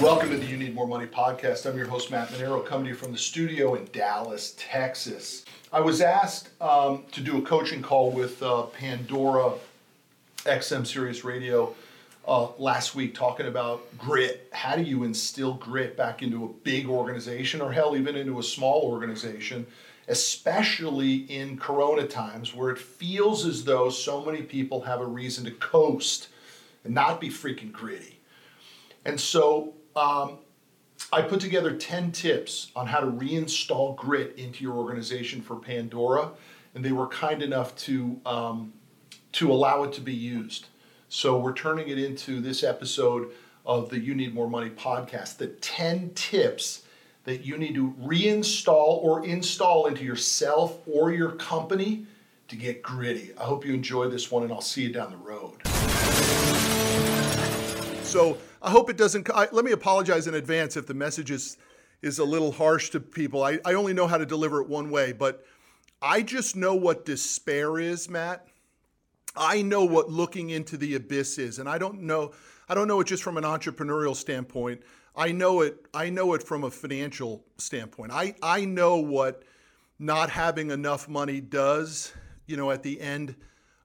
Welcome to the You Need More Money podcast. I'm your host, Matt Manero, coming to you from the studio in Dallas, Texas. I was asked um, to do a coaching call with uh, Pandora XM Sirius Radio uh, last week, talking about grit. How do you instill grit back into a big organization, or hell, even into a small organization, especially in Corona times where it feels as though so many people have a reason to coast and not be freaking gritty. And so um, I put together 10 tips on how to reinstall grit into your organization for Pandora, and they were kind enough to, um, to allow it to be used. So we're turning it into this episode of the You Need More Money podcast the 10 tips that you need to reinstall or install into yourself or your company to get gritty. I hope you enjoy this one, and I'll see you down the road. So I hope it doesn't. I, let me apologize in advance if the message is is a little harsh to people. I, I only know how to deliver it one way, but I just know what despair is, Matt. I know what looking into the abyss is, and I don't know. I don't know it just from an entrepreneurial standpoint. I know it. I know it from a financial standpoint. I I know what not having enough money does. You know, at the end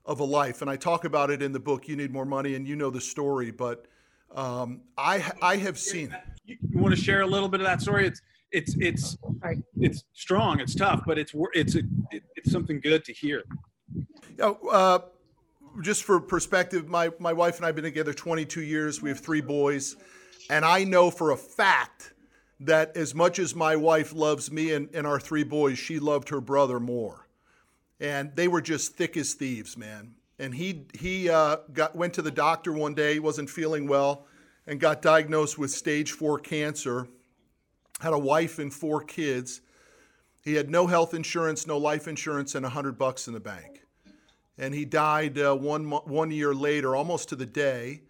of a life, and I talk about it in the book. You need more money, and you know the story, but um, I I have seen. You, want to share a little bit of that story? It's it's it's it's strong. It's tough, but it's it's a, it's something good to hear. uh, just for perspective, my my wife and I have been together 22 years. We have three boys, and I know for a fact that as much as my wife loves me and, and our three boys, she loved her brother more. And they were just thick as thieves, man and he he uh, got went to the doctor one day. He wasn't feeling well, and got diagnosed with stage four cancer. Had a wife and four kids. He had no health insurance, no life insurance, and a hundred bucks in the bank. And he died uh, one one year later, almost to the day.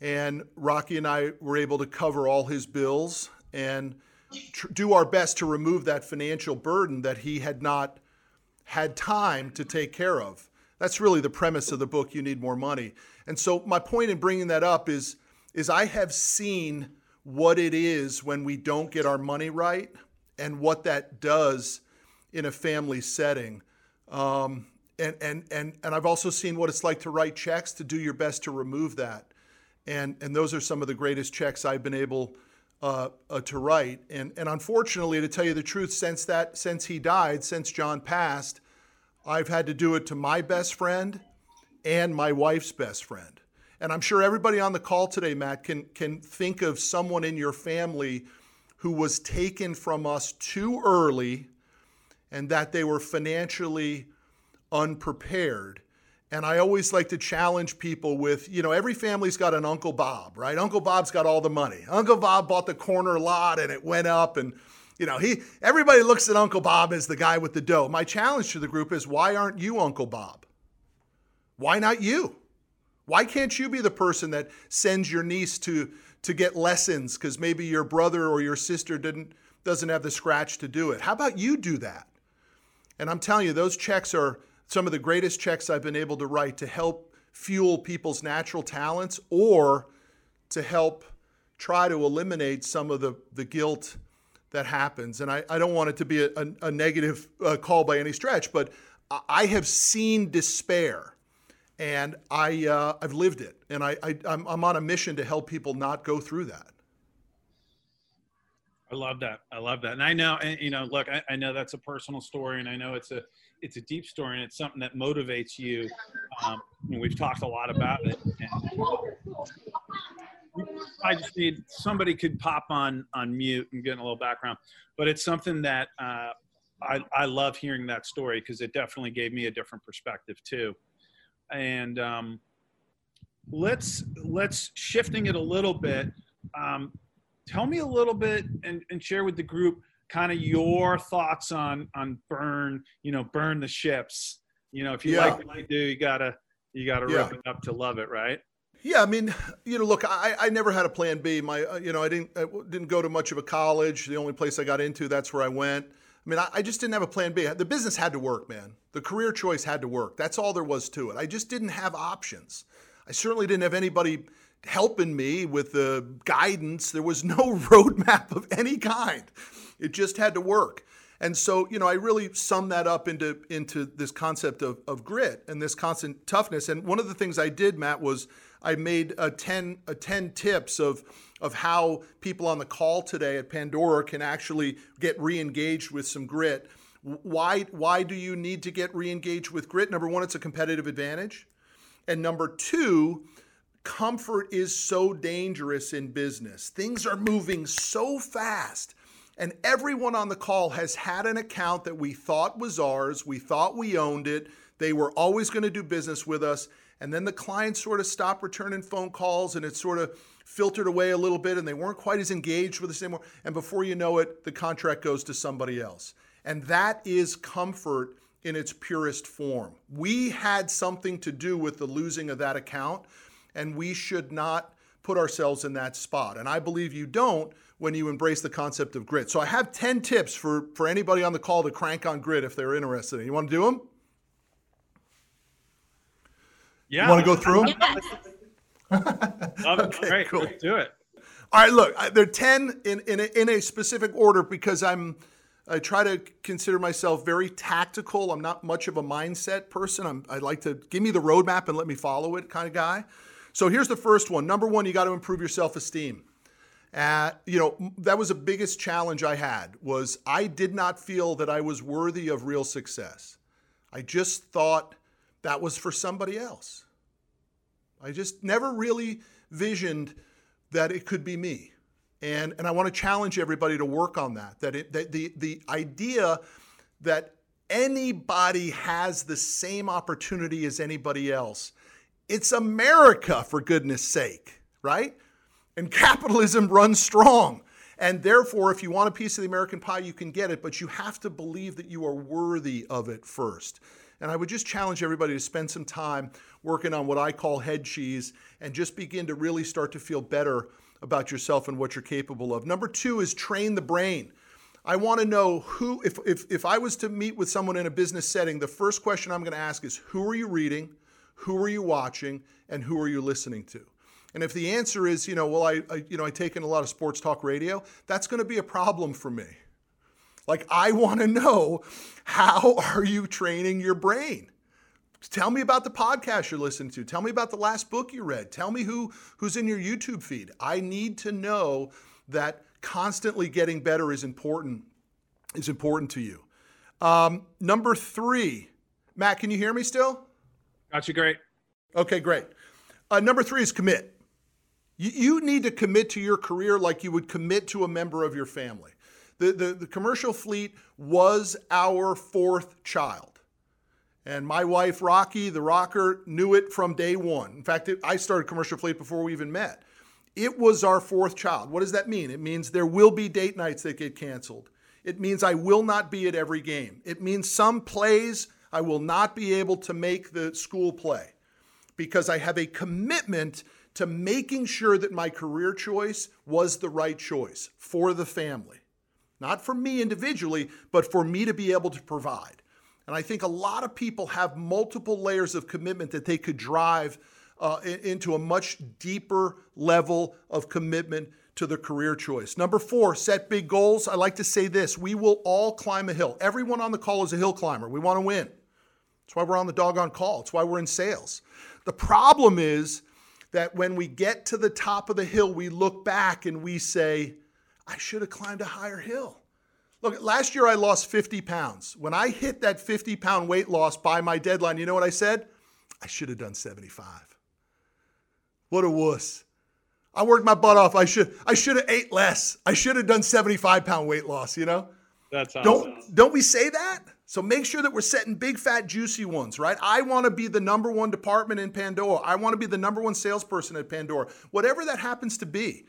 And Rocky and I were able to cover all his bills and tr- do our best to remove that financial burden that he had not had time to take care of. That's really the premise of the book, You Need More Money. And so my point in bringing that up is, is I have seen what it is when we don't get our money right and what that does in a family setting. Um, and, and, and, and I've also seen what it's like to write checks, to do your best to remove that. And, and those are some of the greatest checks I've been able uh, uh, to write. And, and unfortunately, to tell you the truth, since that since he died, since John passed, I've had to do it to my best friend and my wife's best friend. And I'm sure everybody on the call today, Matt, can, can think of someone in your family who was taken from us too early and that they were financially unprepared. And I always like to challenge people with, you know, every family's got an Uncle Bob, right? Uncle Bob's got all the money. Uncle Bob bought the corner lot and it went up and you know, he everybody looks at Uncle Bob as the guy with the dough. My challenge to the group is why aren't you Uncle Bob? Why not you? Why can't you be the person that sends your niece to to get lessons because maybe your brother or your sister didn't doesn't have the scratch to do it? How about you do that? And I'm telling you, those checks are some of the greatest checks I've been able to write to help fuel people's natural talents or to help try to eliminate some of the, the guilt that happens. And I, I don't want it to be a, a, a negative uh, call by any stretch, but I have seen despair and I, uh, I've lived it. And I, I, I'm, I'm on a mission to help people not go through that. I love that. I love that. And I know, and, you know, look, I, I, know that's a personal story and I know it's a, it's a deep story and it's something that motivates you. Um, and we've talked a lot about it. And, I just need somebody could pop on on mute and get a little background. But it's something that uh, I I love hearing that story because it definitely gave me a different perspective too. And um, let's let's shifting it a little bit. Um, tell me a little bit and, and share with the group kind of your thoughts on on burn you know burn the ships you know if you yeah. like what you do you gotta you gotta yeah. rip it up to love it right yeah, I mean, you know, look, I, I never had a plan B. My, uh, you know, I didn't I didn't go to much of a college. The only place I got into, that's where I went. I mean, I, I just didn't have a plan B. The business had to work, man. The career choice had to work. That's all there was to it. I just didn't have options. I certainly didn't have anybody helping me with the guidance. There was no roadmap of any kind. It just had to work. And so, you know, I really sum that up into into this concept of, of grit and this constant toughness. And one of the things I did, Matt, was I made a 10, a 10 tips of, of how people on the call today at Pandora can actually get re-engaged with some grit. Why, why do you need to get re-engaged with grit? Number one, it's a competitive advantage. And number two, comfort is so dangerous in business. Things are moving so fast and everyone on the call has had an account that we thought was ours. We thought we owned it. They were always going to do business with us. And then the clients sort of stopped returning phone calls and it sort of filtered away a little bit and they weren't quite as engaged with us anymore. And before you know it, the contract goes to somebody else. And that is comfort in its purest form. We had something to do with the losing of that account, and we should not put ourselves in that spot. And I believe you don't when you embrace the concept of grit. So I have 10 tips for, for anybody on the call to crank on grit if they're interested. You want to do them? Yeah. You want to go through them? okay, Great. Cool. Let's do it. All right, look, they're 10 in, in, a, in a specific order because I'm I try to consider myself very tactical. I'm not much of a mindset person. I'm, I like to give me the roadmap and let me follow it kind of guy. So here's the first one. Number one, you got to improve your self-esteem. You know, that was the biggest challenge I had was I did not feel that I was worthy of real success. I just thought that was for somebody else. I just never really visioned that it could be me. And, and I want to challenge everybody to work on that. That, it, that the, the idea that anybody has the same opportunity as anybody else. It's America, for goodness sake, right? And capitalism runs strong. And therefore, if you want a piece of the American pie, you can get it, but you have to believe that you are worthy of it first. And I would just challenge everybody to spend some time working on what I call head cheese and just begin to really start to feel better about yourself and what you're capable of. Number two is train the brain. I want to know who, if, if, if I was to meet with someone in a business setting, the first question I'm going to ask is who are you reading, who are you watching, and who are you listening to? And if the answer is, you know, well, I, I you know, I take in a lot of sports talk radio, that's going to be a problem for me. Like, I want to know how are you training your brain? Tell me about the podcast you're listening to. Tell me about the last book you read. Tell me who who's in your YouTube feed. I need to know that constantly getting better is important is important to you. Um, number three, Matt, can you hear me still? Got you. Great. Okay, great. Uh, number three is commit. You, you need to commit to your career like you would commit to a member of your family. The, the, the commercial fleet was our fourth child. And my wife, Rocky, the rocker, knew it from day one. In fact, it, I started commercial fleet before we even met. It was our fourth child. What does that mean? It means there will be date nights that get canceled. It means I will not be at every game. It means some plays I will not be able to make the school play because I have a commitment to making sure that my career choice was the right choice for the family. Not for me individually, but for me to be able to provide. And I think a lot of people have multiple layers of commitment that they could drive uh, into a much deeper level of commitment to the career choice. Number four, set big goals. I like to say this we will all climb a hill. Everyone on the call is a hill climber. We want to win. That's why we're on the doggone call. It's why we're in sales. The problem is that when we get to the top of the hill, we look back and we say, I should have climbed a higher hill. Look, last year I lost 50 pounds. When I hit that 50 pound weight loss by my deadline, you know what I said? I should have done 75. What a wuss. I worked my butt off. I should I should have ate less. I should have done 75 pound weight loss, you know? That's awesome. Don't don't we say that? So make sure that we're setting big, fat, juicy ones, right? I want to be the number one department in Pandora. I want to be the number one salesperson at Pandora, whatever that happens to be.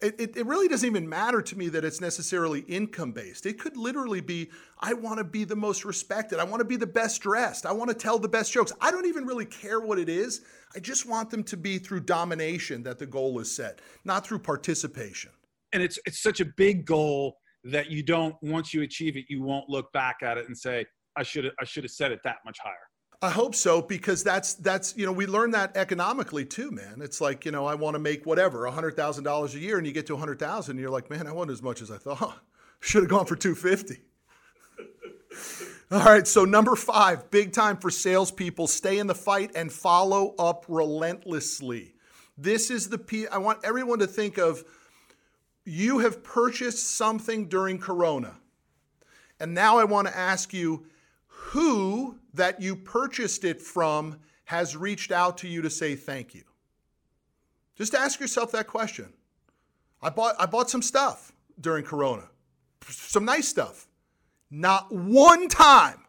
It, it, it, really doesn't even matter to me that it's necessarily income based. It could literally be I want to be the most respected. I want to be the best dressed. I want to tell the best jokes. I don't even really care what it is. I just want them to be through domination that the goal is set, not through participation. And it's it's such a big goal that you don't once you achieve it you won't look back at it and say i should have i should have set it that much higher I hope so because that's that's you know we learn that economically too, man. It's like you know I want to make whatever hundred thousand dollars a year, and you get to a hundred thousand, and you're like, man, I want as much as I thought. Should have gone for two fifty. All right, so number five, big time for salespeople: stay in the fight and follow up relentlessly. This is the P. I want everyone to think of. You have purchased something during Corona, and now I want to ask you who that you purchased it from has reached out to you to say thank you? Just ask yourself that question. I bought I bought some stuff during corona. Some nice stuff. Not one time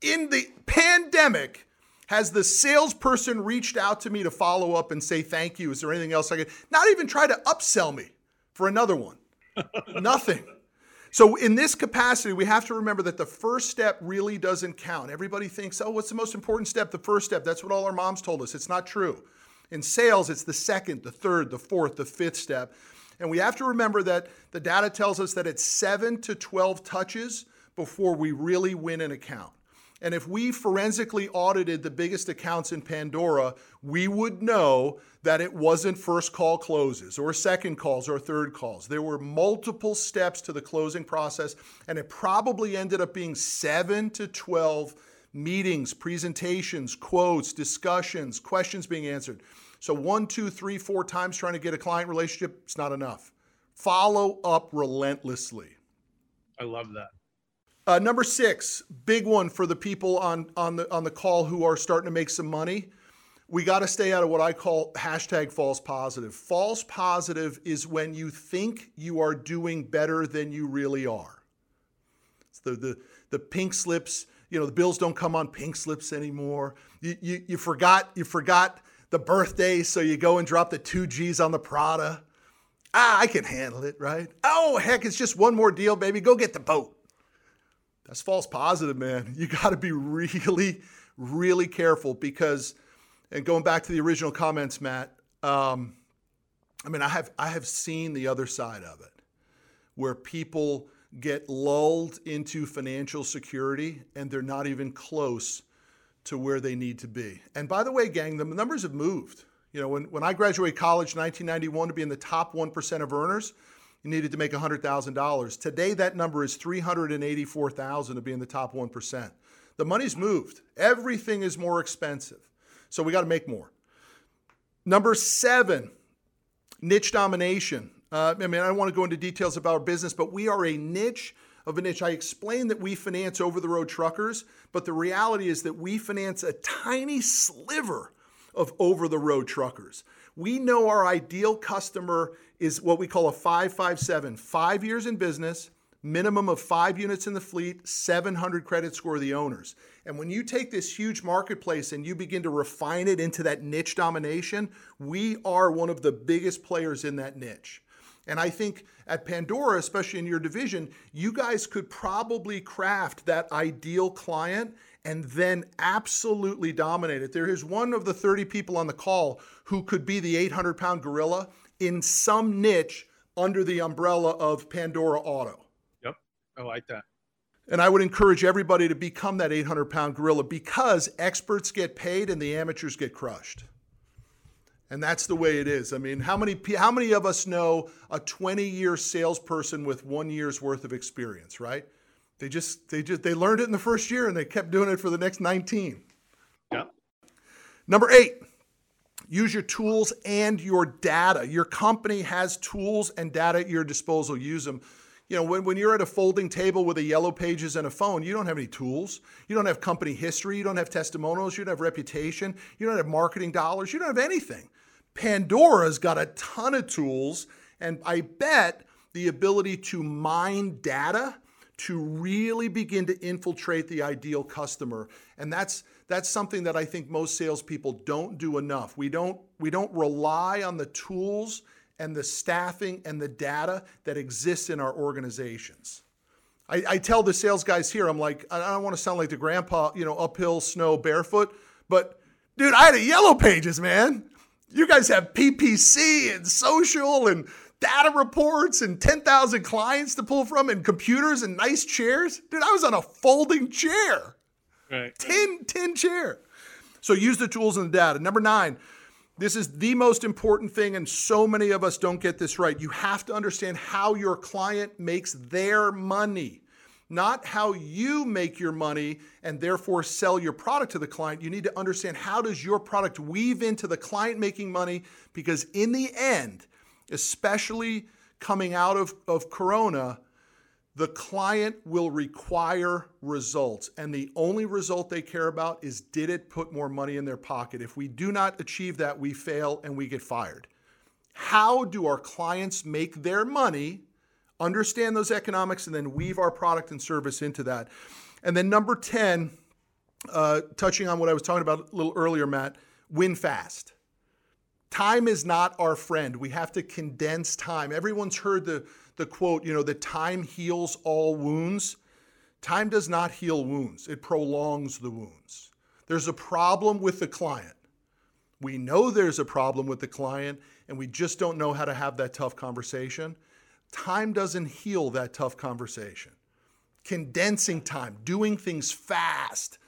in the pandemic has the salesperson reached out to me to follow up and say thank you. Is there anything else I could not even try to upsell me for another one? Nothing. So, in this capacity, we have to remember that the first step really doesn't count. Everybody thinks, oh, what's the most important step? The first step. That's what all our moms told us. It's not true. In sales, it's the second, the third, the fourth, the fifth step. And we have to remember that the data tells us that it's seven to 12 touches before we really win an account. And if we forensically audited the biggest accounts in Pandora, we would know that it wasn't first call closes or second calls or third calls. There were multiple steps to the closing process, and it probably ended up being seven to 12 meetings, presentations, quotes, discussions, questions being answered. So, one, two, three, four times trying to get a client relationship, it's not enough. Follow up relentlessly. I love that. Uh, number six, big one for the people on on the on the call who are starting to make some money. We got to stay out of what I call hashtag false positive. False positive is when you think you are doing better than you really are. It's the the the pink slips. You know the bills don't come on pink slips anymore. You you, you forgot you forgot the birthday, so you go and drop the two G's on the Prada. Ah, I can handle it, right? Oh heck, it's just one more deal, baby. Go get the boat. That's false positive, man. You got to be really, really careful because, and going back to the original comments, Matt. Um, I mean, I have I have seen the other side of it, where people get lulled into financial security and they're not even close to where they need to be. And by the way, gang, the numbers have moved. You know, when, when I graduated college in 1991 to be in the top 1% of earners, you needed to make $100,000. Today, that number is 384,000 to be in the top 1%. The money's moved. Everything is more expensive. So we got to make more. Number seven, niche domination. Uh, I mean, I don't want to go into details about our business, but we are a niche of a niche. I explained that we finance over the road truckers, but the reality is that we finance a tiny sliver of over the road truckers. We know our ideal customer is what we call a 557 five years in business, minimum of five units in the fleet, 700 credit score of the owners. And when you take this huge marketplace and you begin to refine it into that niche domination, we are one of the biggest players in that niche. And I think at Pandora, especially in your division, you guys could probably craft that ideal client and then absolutely dominate it. There is one of the 30 people on the call who could be the 800 pound gorilla in some niche under the umbrella of Pandora Auto. Yep, I like that. And I would encourage everybody to become that 800 pound gorilla because experts get paid and the amateurs get crushed. And that's the way it is. I mean, how many how many of us know a 20 year salesperson with one year's worth of experience, right? They just they just they learned it in the first year and they kept doing it for the next 19. Yeah. Number eight, use your tools and your data. Your company has tools and data at your disposal. Use them. You know, when, when you're at a folding table with a yellow pages and a phone, you don't have any tools. You don't have company history. You don't have testimonials. You don't have reputation. You don't have marketing dollars. You don't have anything. Pandora's got a ton of tools, and I bet the ability to mine data to really begin to infiltrate the ideal customer. And that's that's something that I think most salespeople don't do enough. We don't we don't rely on the tools and the staffing and the data that exists in our organizations. I, I tell the sales guys here, I'm like, I don't want to sound like the grandpa, you know, uphill snow barefoot, but dude, I had a yellow pages, man. You guys have PPC and social and data reports and 10,000 clients to pull from and computers and nice chairs. Dude, I was on a folding chair. Right. Tin, tin chair. So use the tools and the data. Number nine, this is the most important thing, and so many of us don't get this right. You have to understand how your client makes their money, not how you make your money and therefore sell your product to the client. You need to understand how does your product weave into the client making money because in the end, especially coming out of, of Corona, the client will require results, and the only result they care about is did it put more money in their pocket? If we do not achieve that, we fail and we get fired. How do our clients make their money? Understand those economics and then weave our product and service into that. And then, number 10, uh, touching on what I was talking about a little earlier, Matt, win fast. Time is not our friend. We have to condense time. Everyone's heard the the quote, you know, that time heals all wounds. Time does not heal wounds, it prolongs the wounds. There's a problem with the client. We know there's a problem with the client, and we just don't know how to have that tough conversation. Time doesn't heal that tough conversation. Condensing time, doing things fast,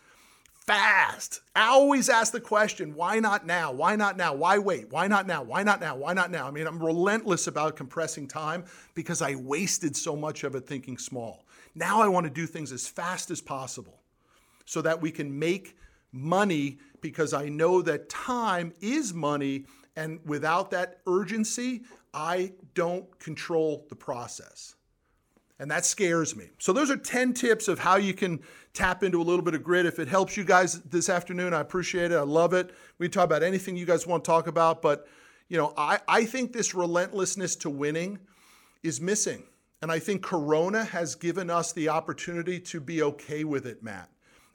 fast. I always ask the question, why not now? Why not now? Why wait? Why not now? Why not now? Why not now? I mean, I'm relentless about compressing time because I wasted so much of it thinking small. Now I want to do things as fast as possible so that we can make money because I know that time is money. And without that urgency, I don't control the process. And that scares me. So, those are 10 tips of how you can tap into a little bit of grit. If it helps you guys this afternoon, I appreciate it. I love it. We talk about anything you guys want to talk about. But, you know, I, I think this relentlessness to winning is missing. And I think Corona has given us the opportunity to be okay with it, Matt.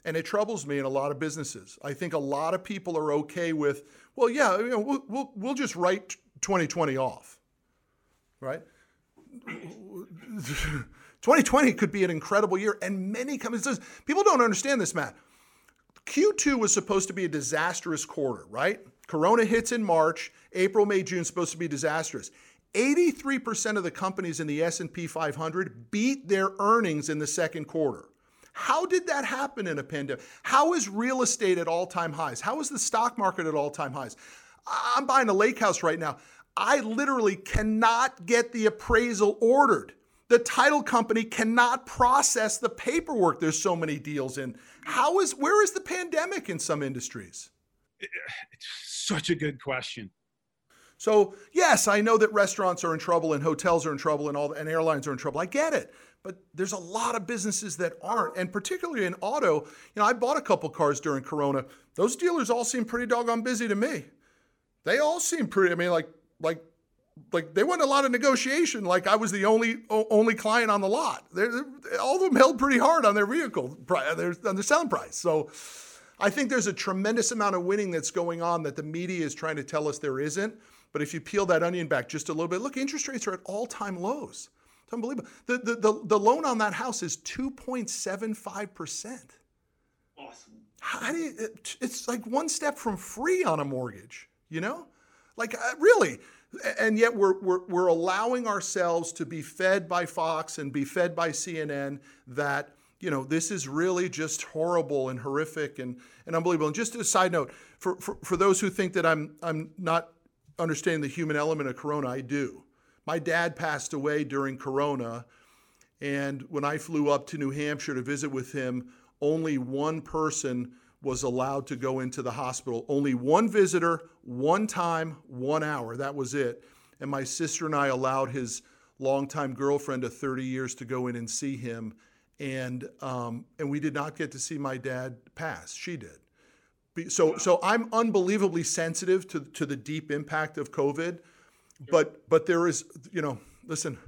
And it troubles me in a lot of businesses. I think a lot of people are okay with, well, yeah, you know, we'll, we'll, we'll just write 2020 off, right? 2020 could be an incredible year, and many companies. People don't understand this, Matt. Q2 was supposed to be a disastrous quarter, right? Corona hits in March, April, May, June supposed to be disastrous. 83% of the companies in the S&P 500 beat their earnings in the second quarter. How did that happen in a pandemic? How is real estate at all-time highs? How is the stock market at all-time highs? I'm buying a lake house right now. I literally cannot get the appraisal ordered. The title company cannot process the paperwork. There's so many deals in. How is where is the pandemic in some industries? It's such a good question. So yes, I know that restaurants are in trouble and hotels are in trouble and all and airlines are in trouble. I get it. But there's a lot of businesses that aren't, and particularly in auto. You know, I bought a couple cars during Corona. Those dealers all seem pretty doggone busy to me. They all seem pretty. I mean, like like like they went a lot of negotiation. Like I was the only only client on the lot. They're, they're, all of them held pretty hard on their vehicle, their, on their selling price. So I think there's a tremendous amount of winning that's going on that the media is trying to tell us there isn't. But if you peel that onion back just a little bit, look, interest rates are at all time lows. It's unbelievable. The, the, the, the loan on that house is 2.75%. Awesome. How do you, it's like one step from free on a mortgage, you know? Like, uh, really and yet we're, we're, we're allowing ourselves to be fed by Fox and be fed by CNN that you know this is really just horrible and horrific and, and unbelievable. And just a side note, for, for, for those who think that I'm I'm not understanding the human element of Corona, I do. My dad passed away during Corona, and when I flew up to New Hampshire to visit with him, only one person was allowed to go into the hospital. Only one visitor, one time, one hour. That was it. And my sister and I allowed his longtime girlfriend of 30 years to go in and see him. And, um, and we did not get to see my dad pass. She did. So, so I'm unbelievably sensitive to, to the deep impact of COVID. But, but there is, you know, listen,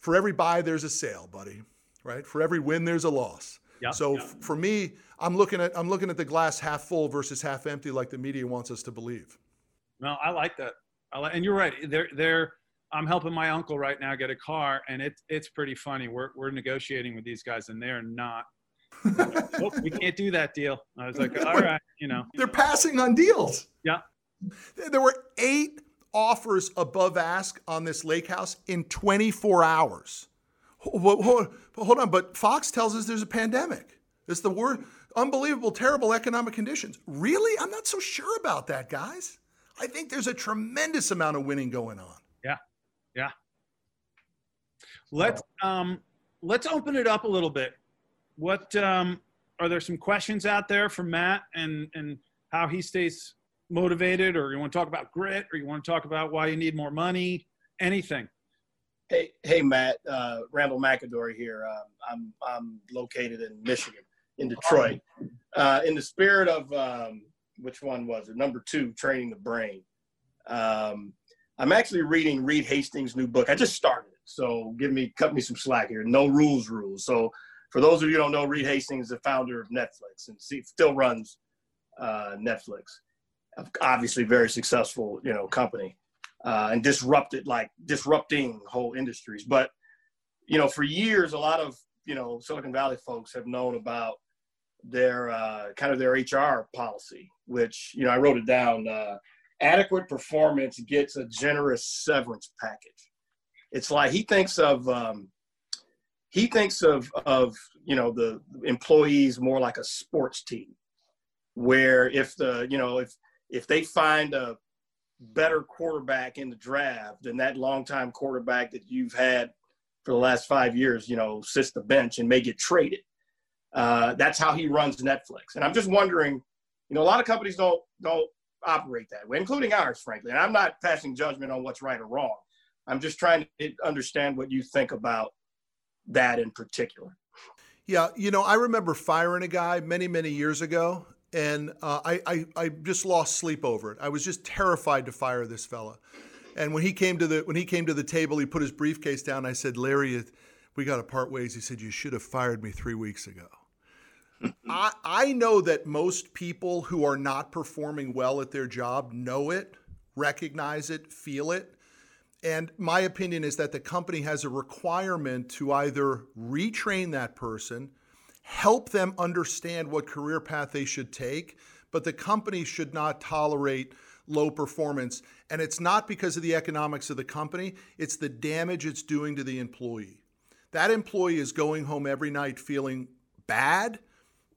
for every buy, there's a sale, buddy, right? For every win, there's a loss. Yeah, so yeah. for me, I'm looking at I'm looking at the glass half full versus half empty, like the media wants us to believe. No, I like that. I like, and you're right. They're they're. I'm helping my uncle right now get a car, and it's it's pretty funny. We're we're negotiating with these guys, and they're not. oh, we can't do that deal. I was like, all right, you know. They're passing on deals. Yeah. There were eight offers above ask on this lake house in 24 hours. Hold, hold, hold on, but Fox tells us there's a pandemic. It's the word unbelievable, terrible economic conditions. Really? I'm not so sure about that, guys. I think there's a tremendous amount of winning going on. Yeah. Yeah. Let's um let's open it up a little bit. What um are there some questions out there for Matt and and how he stays motivated or you want to talk about grit or you want to talk about why you need more money, anything? Hey, hey, Matt, uh, Randall McAdory here. Um, I'm I'm located in Michigan, in Detroit. Uh, in the spirit of um, which one was it? Number two, training the brain. Um, I'm actually reading Reed Hastings' new book. I just started it, so give me cut me some slack here. No rules, rules. So for those of you who don't know, Reed Hastings is the founder of Netflix and still runs uh, Netflix. Obviously, very successful, you know, company uh, and disrupted like disrupting whole industries. But you know, for years, a lot of you know Silicon Valley folks have known about their uh, kind of their HR policy, which you know I wrote it down. Uh, adequate performance gets a generous severance package. It's like he thinks of um, he thinks of of you know the employees more like a sports team, where if the you know if if they find a better quarterback in the draft than that longtime quarterback that you've had for the last five years, you know, sits the bench and may get traded. Uh, that's how he runs Netflix. And I'm just wondering, you know, a lot of companies don't don't operate that way, including ours, frankly. And I'm not passing judgment on what's right or wrong. I'm just trying to understand what you think about that in particular. Yeah, you know, I remember firing a guy many, many years ago, and uh, I, I, I just lost sleep over it. I was just terrified to fire this fella. And when he came to the when he came to the table, he put his briefcase down. I said, "Larry, we got to part ways." He said, "You should have fired me three weeks ago." I, I know that most people who are not performing well at their job know it, recognize it, feel it. And my opinion is that the company has a requirement to either retrain that person help them understand what career path they should take, but the company should not tolerate low performance. And it's not because of the economics of the company, it's the damage it's doing to the employee. That employee is going home every night feeling bad.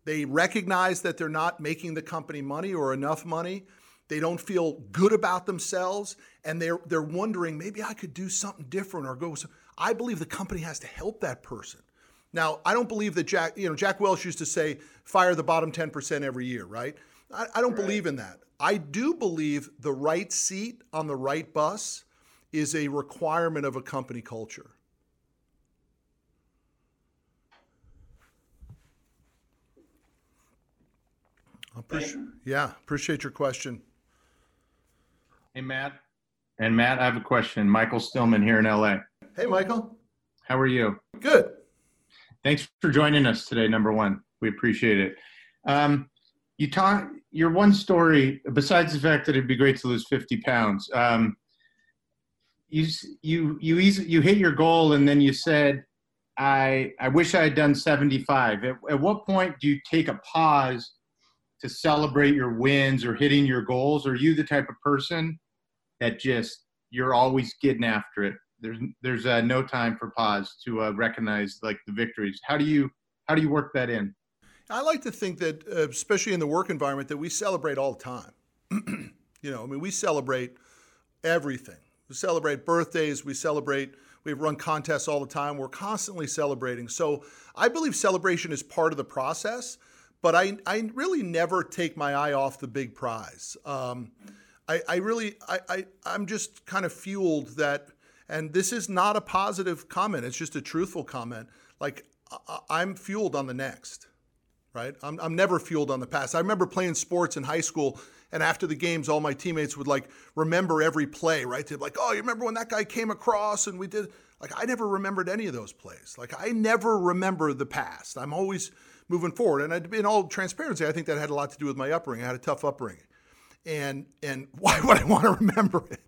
They recognize that they're not making the company money or enough money. They don't feel good about themselves and they're they're wondering maybe I could do something different or go I believe the company has to help that person. Now, I don't believe that Jack, you know, Jack Welch used to say, fire the bottom 10% every year, right? I, I don't right. believe in that. I do believe the right seat on the right bus is a requirement of a company culture. Appreciate, yeah, appreciate your question. Hey, Matt. And Matt, I have a question. Michael Stillman here in LA. Hey, Michael. How are you? Good. Thanks for joining us today. Number one, we appreciate it. Um, you talk your one story. Besides the fact that it'd be great to lose 50 pounds, um, you you you easy, you hit your goal, and then you said, "I I wish I had done 75." At, at what point do you take a pause to celebrate your wins or hitting your goals? Are you the type of person that just you're always getting after it? there's there's uh, no time for pause to uh, recognize like the victories. How do you how do you work that in? I like to think that, uh, especially in the work environment, that we celebrate all the time. you know, I mean, we celebrate everything. We celebrate birthdays. We celebrate. We run contests all the time. We're constantly celebrating. So I believe celebration is part of the process, but I, I really never take my eye off the big prize. Um, I, I really, I, I, I'm just kind of fueled that and this is not a positive comment, it's just a truthful comment. Like, I'm fueled on the next, right? I'm, I'm never fueled on the past. I remember playing sports in high school, and after the games, all my teammates would like remember every play, right? They'd be like, oh, you remember when that guy came across and we did. Like, I never remembered any of those plays. Like, I never remember the past. I'm always moving forward. And in all transparency, I think that had a lot to do with my upbringing. I had a tough upbringing. And, and why would I want to remember it?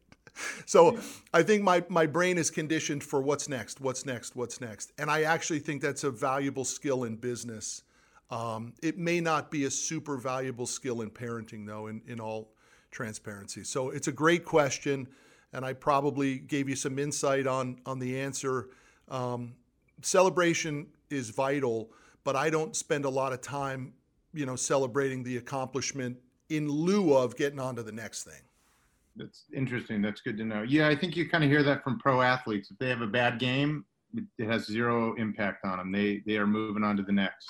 so I think my, my brain is conditioned for what's next, what's next, what's next. And I actually think that's a valuable skill in business. Um, it may not be a super valuable skill in parenting, though, in, in all transparency. So it's a great question, and I probably gave you some insight on, on the answer. Um, celebration is vital, but I don't spend a lot of time you know, celebrating the accomplishment in lieu of getting on to the next thing. That's interesting. That's good to know. Yeah, I think you kind of hear that from pro athletes. If they have a bad game, it has zero impact on them. They they are moving on to the next.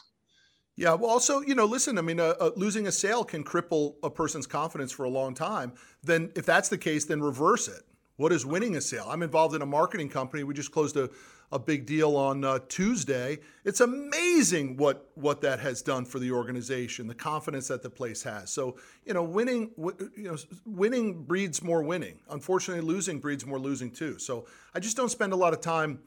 Yeah. Well, also, you know, listen. I mean, uh, uh, losing a sale can cripple a person's confidence for a long time. Then, if that's the case, then reverse it. What is winning a sale? I'm involved in a marketing company. We just closed a, a big deal on uh, Tuesday. It's amazing what what that has done for the organization, the confidence that the place has. So you know, winning w- you know winning breeds more winning. Unfortunately, losing breeds more losing too. So I just don't spend a lot of time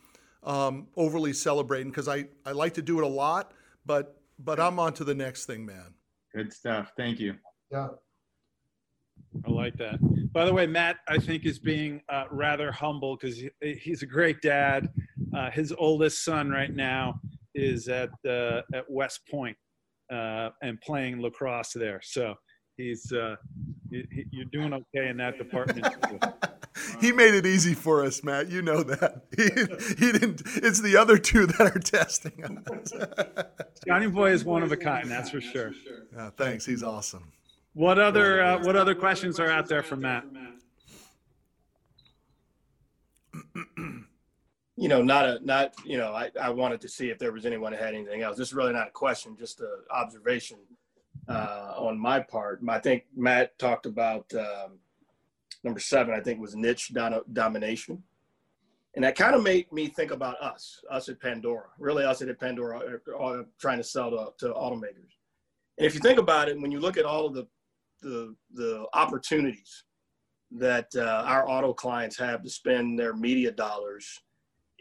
um, overly celebrating because I I like to do it a lot, but but I'm on to the next thing, man. Good stuff. Thank you. Yeah. I like that. By the way, Matt, I think is being uh, rather humble because he, he's a great dad. Uh, his oldest son right now is at uh, at West Point uh, and playing lacrosse there. So he's uh, he, he, you're doing okay in that department. he made it easy for us, Matt. You know that. He, he didn't. It's the other two that are testing us. Johnny Boy is one of a kind, that's for sure. Yeah, thanks. He's awesome. What other uh, what other questions are out there from Matt? you know, not a not you know, I, I wanted to see if there was anyone that had anything else. This is really not a question, just an observation uh, on my part. I think Matt talked about um, number seven. I think was niche domination, and that kind of made me think about us, us at Pandora. Really, us at Pandora, uh, trying to sell to, to automakers. And if you think about it, when you look at all of the the the opportunities that uh, our auto clients have to spend their media dollars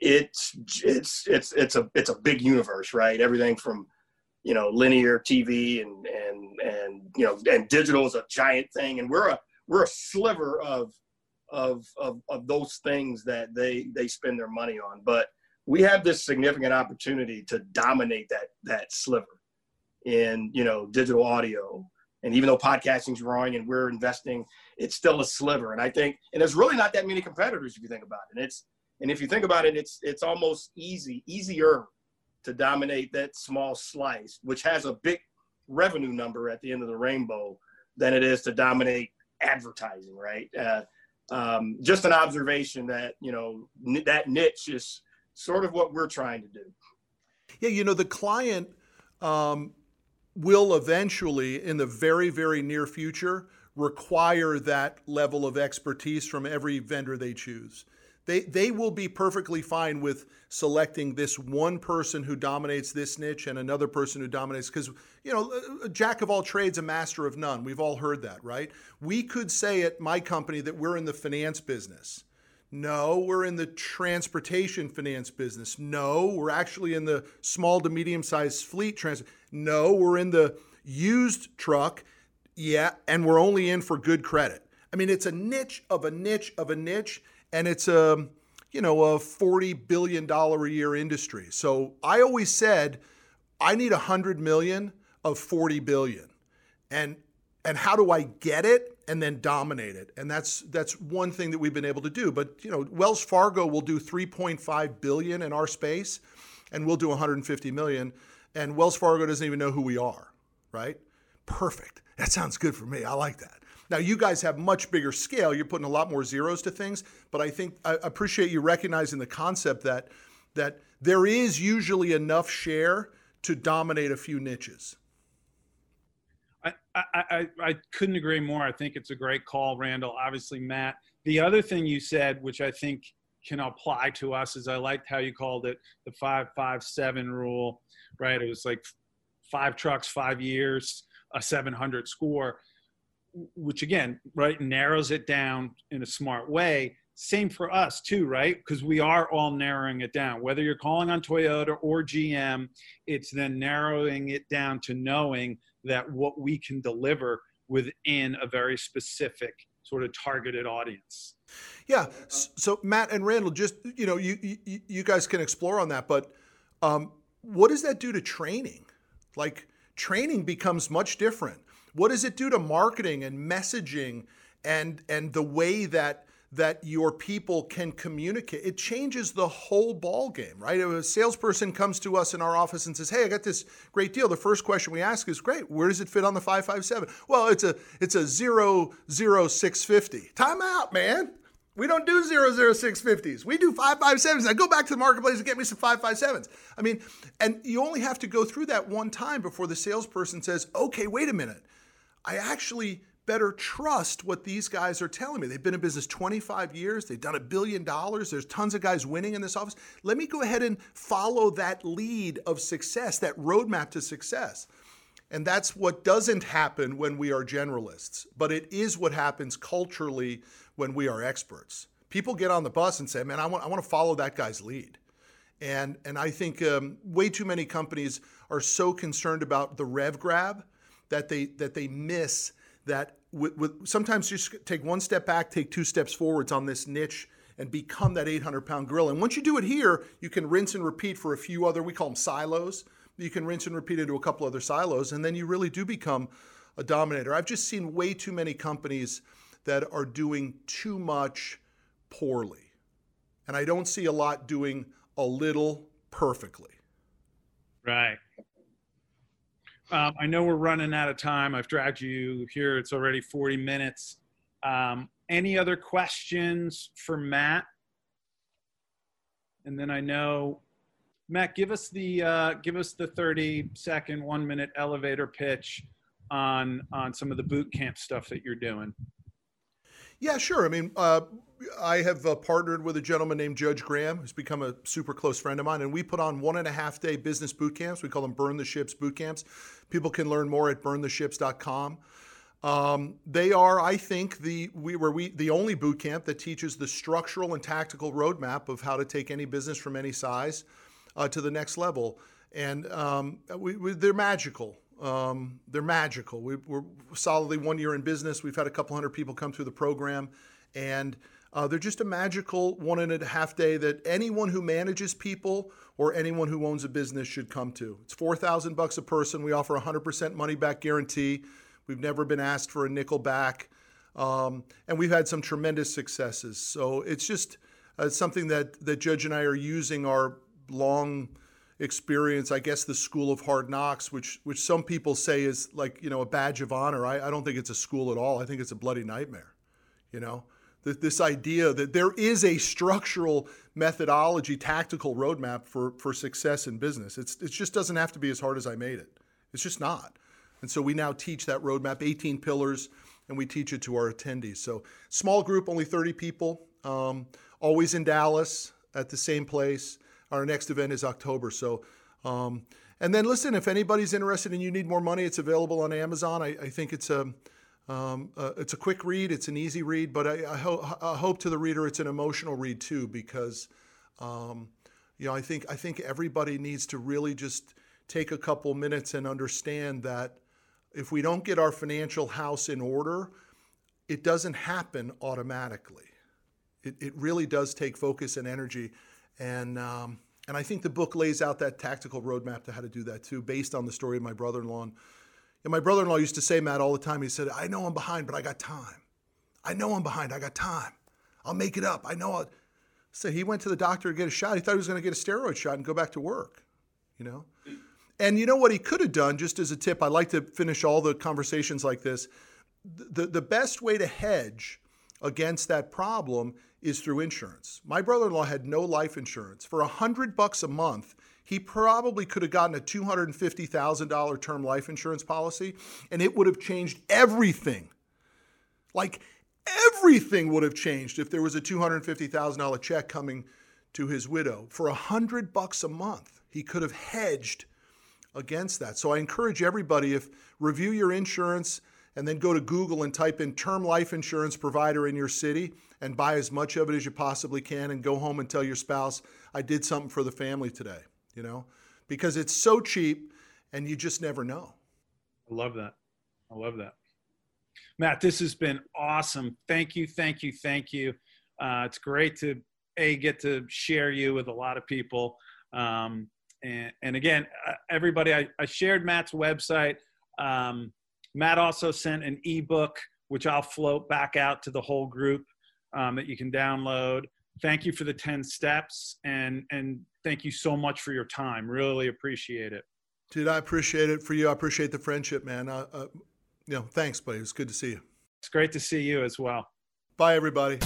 it's it's it's it's a it's a big universe right? Everything from you know linear tv and and and you know and digital is a giant thing. And we're a we're a sliver of of of, of those things that they they spend their money on. But we have this significant opportunity to dominate that that sliver in you know digital audio and even though podcasting's growing and we're investing, it's still a sliver. And I think, and there's really not that many competitors if you think about it. And it's, and if you think about it, it's it's almost easy, easier to dominate that small slice, which has a big revenue number at the end of the rainbow, than it is to dominate advertising, right? Uh, um, just an observation that you know that niche is sort of what we're trying to do. Yeah, you know the client um, will eventually, in the very, very near future, require that level of expertise from every vendor they choose. They, they will be perfectly fine with selecting this one person who dominates this niche and another person who dominates because you know a jack of all trades a master of none we've all heard that right we could say at my company that we're in the finance business no, we're in the transportation finance business. No, we're actually in the small to medium sized fleet trans. No, we're in the used truck. Yeah, and we're only in for good credit. I mean, it's a niche of a niche of a niche, and it's a you know a forty billion dollar a year industry. So I always said I need a hundred million of forty billion, and and how do I get it and then dominate it? And that's that's one thing that we've been able to do. But you know, Wells Fargo will do 3.5 billion in our space, and we'll do 150 million. And Wells Fargo doesn't even know who we are, right? Perfect. That sounds good for me. I like that. Now you guys have much bigger scale. You're putting a lot more zeros to things, but I think I appreciate you recognizing the concept that that there is usually enough share to dominate a few niches. I, I, I, couldn't agree more. I think it's a great call, Randall. Obviously, Matt. The other thing you said, which I think can apply to us, is I liked how you called it the five five seven rule. Right? It was like five trucks, five years, a seven hundred score, which again, right, narrows it down in a smart way. Same for us too, right? Because we are all narrowing it down. Whether you're calling on Toyota or GM, it's then narrowing it down to knowing that what we can deliver within a very specific sort of targeted audience. Yeah. So Matt and Randall, just you know, you you, you guys can explore on that, but um, what does that do to training? Like training becomes much different. What does it do to marketing and messaging and and the way that that your people can communicate, it changes the whole ball game, right? If a salesperson comes to us in our office and says, "Hey, I got this great deal," the first question we ask is, "Great, where does it fit on the 557?" Well, it's a it's a zero zero six fifty. Time out, man. We don't do 00650s. We do 557s. I go back to the marketplace and get me some 557s. I mean, and you only have to go through that one time before the salesperson says, okay, wait a minute. I actually better trust what these guys are telling me. They've been in business 25 years, they've done a billion dollars, there's tons of guys winning in this office. Let me go ahead and follow that lead of success, that roadmap to success. And that's what doesn't happen when we are generalists, but it is what happens culturally when we are experts. People get on the bus and say, man, I want, I want to follow that guy's lead. And, and I think um, way too many companies are so concerned about the rev grab that they, that they miss that with, with, sometimes just take one step back, take two steps forwards on this niche and become that 800 pound gorilla. And once you do it here, you can rinse and repeat for a few other, we call them silos you can rinse and repeat into a couple other silos, and then you really do become a dominator. I've just seen way too many companies that are doing too much poorly. And I don't see a lot doing a little perfectly. Right. Um, I know we're running out of time. I've dragged you here. It's already 40 minutes. Um, any other questions for Matt? And then I know Matt, give us the uh, give us the 30 second, one minute elevator pitch on on some of the boot camp stuff that you're doing. Yeah, sure. I mean, uh, I have uh, partnered with a gentleman named Judge Graham, who's become a super close friend of mine, and we put on one and a half day business boot camps. We call them Burn the Ships boot camps. People can learn more at burntheships.com. Um, they are, I think, the we were we the only boot camp that teaches the structural and tactical roadmap of how to take any business from any size uh, to the next level. And um, we, we, they're magical. Um, they're magical. We, are solidly one year in business. We've had a couple hundred people come through the program, and uh, they're just a magical one and a half day that anyone who manages people or anyone who owns a business should come to. It's four thousand bucks a person. We offer a hundred percent money back guarantee. We've never been asked for a nickel back, um, and we've had some tremendous successes. So it's just uh, something that that Judge and I are using our long experience, I guess the school of hard knocks, which which some people say is like you know a badge of honor. I, I don't think it's a school at all. I think it's a bloody nightmare. You know, this idea that there is a structural methodology, tactical roadmap for for success in business. It's it just doesn't have to be as hard as I made it. It's just not. And so we now teach that roadmap, 18 pillars, and we teach it to our attendees. So small group, only 30 people, um, always in Dallas at the same place. Our next event is October. So, um, and then listen, if anybody's interested and you need more money, it's available on Amazon. I, I think it's a um, uh, it's a quick read. It's an easy read, but I, I, ho- I, hope to the reader it's an emotional read too, because um, you know I think I think everybody needs to really just take a couple minutes and understand that if we don't get our financial house in order, it doesn't happen automatically. It, it really does take focus and energy. And, um, and I think the book lays out that tactical roadmap to how to do that too, based on the story of my brother in law. And, and my brother in law used to say, Matt, all the time, he said, I know I'm behind, but I got time. I know I'm behind, I got time. I'll make it up. I know. So he went to the doctor to get a shot. He thought he was going to get a steroid shot and go back to work, you know? And you know what he could have done, just as a tip, I like to finish all the conversations like this. The, the best way to hedge against that problem is through insurance. My brother-in-law had no life insurance. For a hundred bucks a month, he probably could have gotten a $250,000 term life insurance policy, and it would have changed everything. Like everything would have changed if there was a $250,000 check coming to his widow. For a hundred bucks a month, he could have hedged against that. So I encourage everybody if review your insurance and then go to Google and type in term life insurance provider in your city and buy as much of it as you possibly can and go home and tell your spouse, I did something for the family today, you know, because it's so cheap and you just never know. I love that. I love that. Matt, this has been awesome. Thank you, thank you, thank you. Uh, it's great to a get to share you with a lot of people. Um, and, and, again, uh, everybody, I, I, shared Matt's website. Um, Matt also sent an ebook, which I'll float back out to the whole group um, that you can download. Thank you for the 10 steps and, and thank you so much for your time. Really appreciate it. Dude, I appreciate it for you. I appreciate the friendship, man. Uh, uh, you know, thanks, buddy. It's good to see you. It's great to see you as well. Bye, everybody.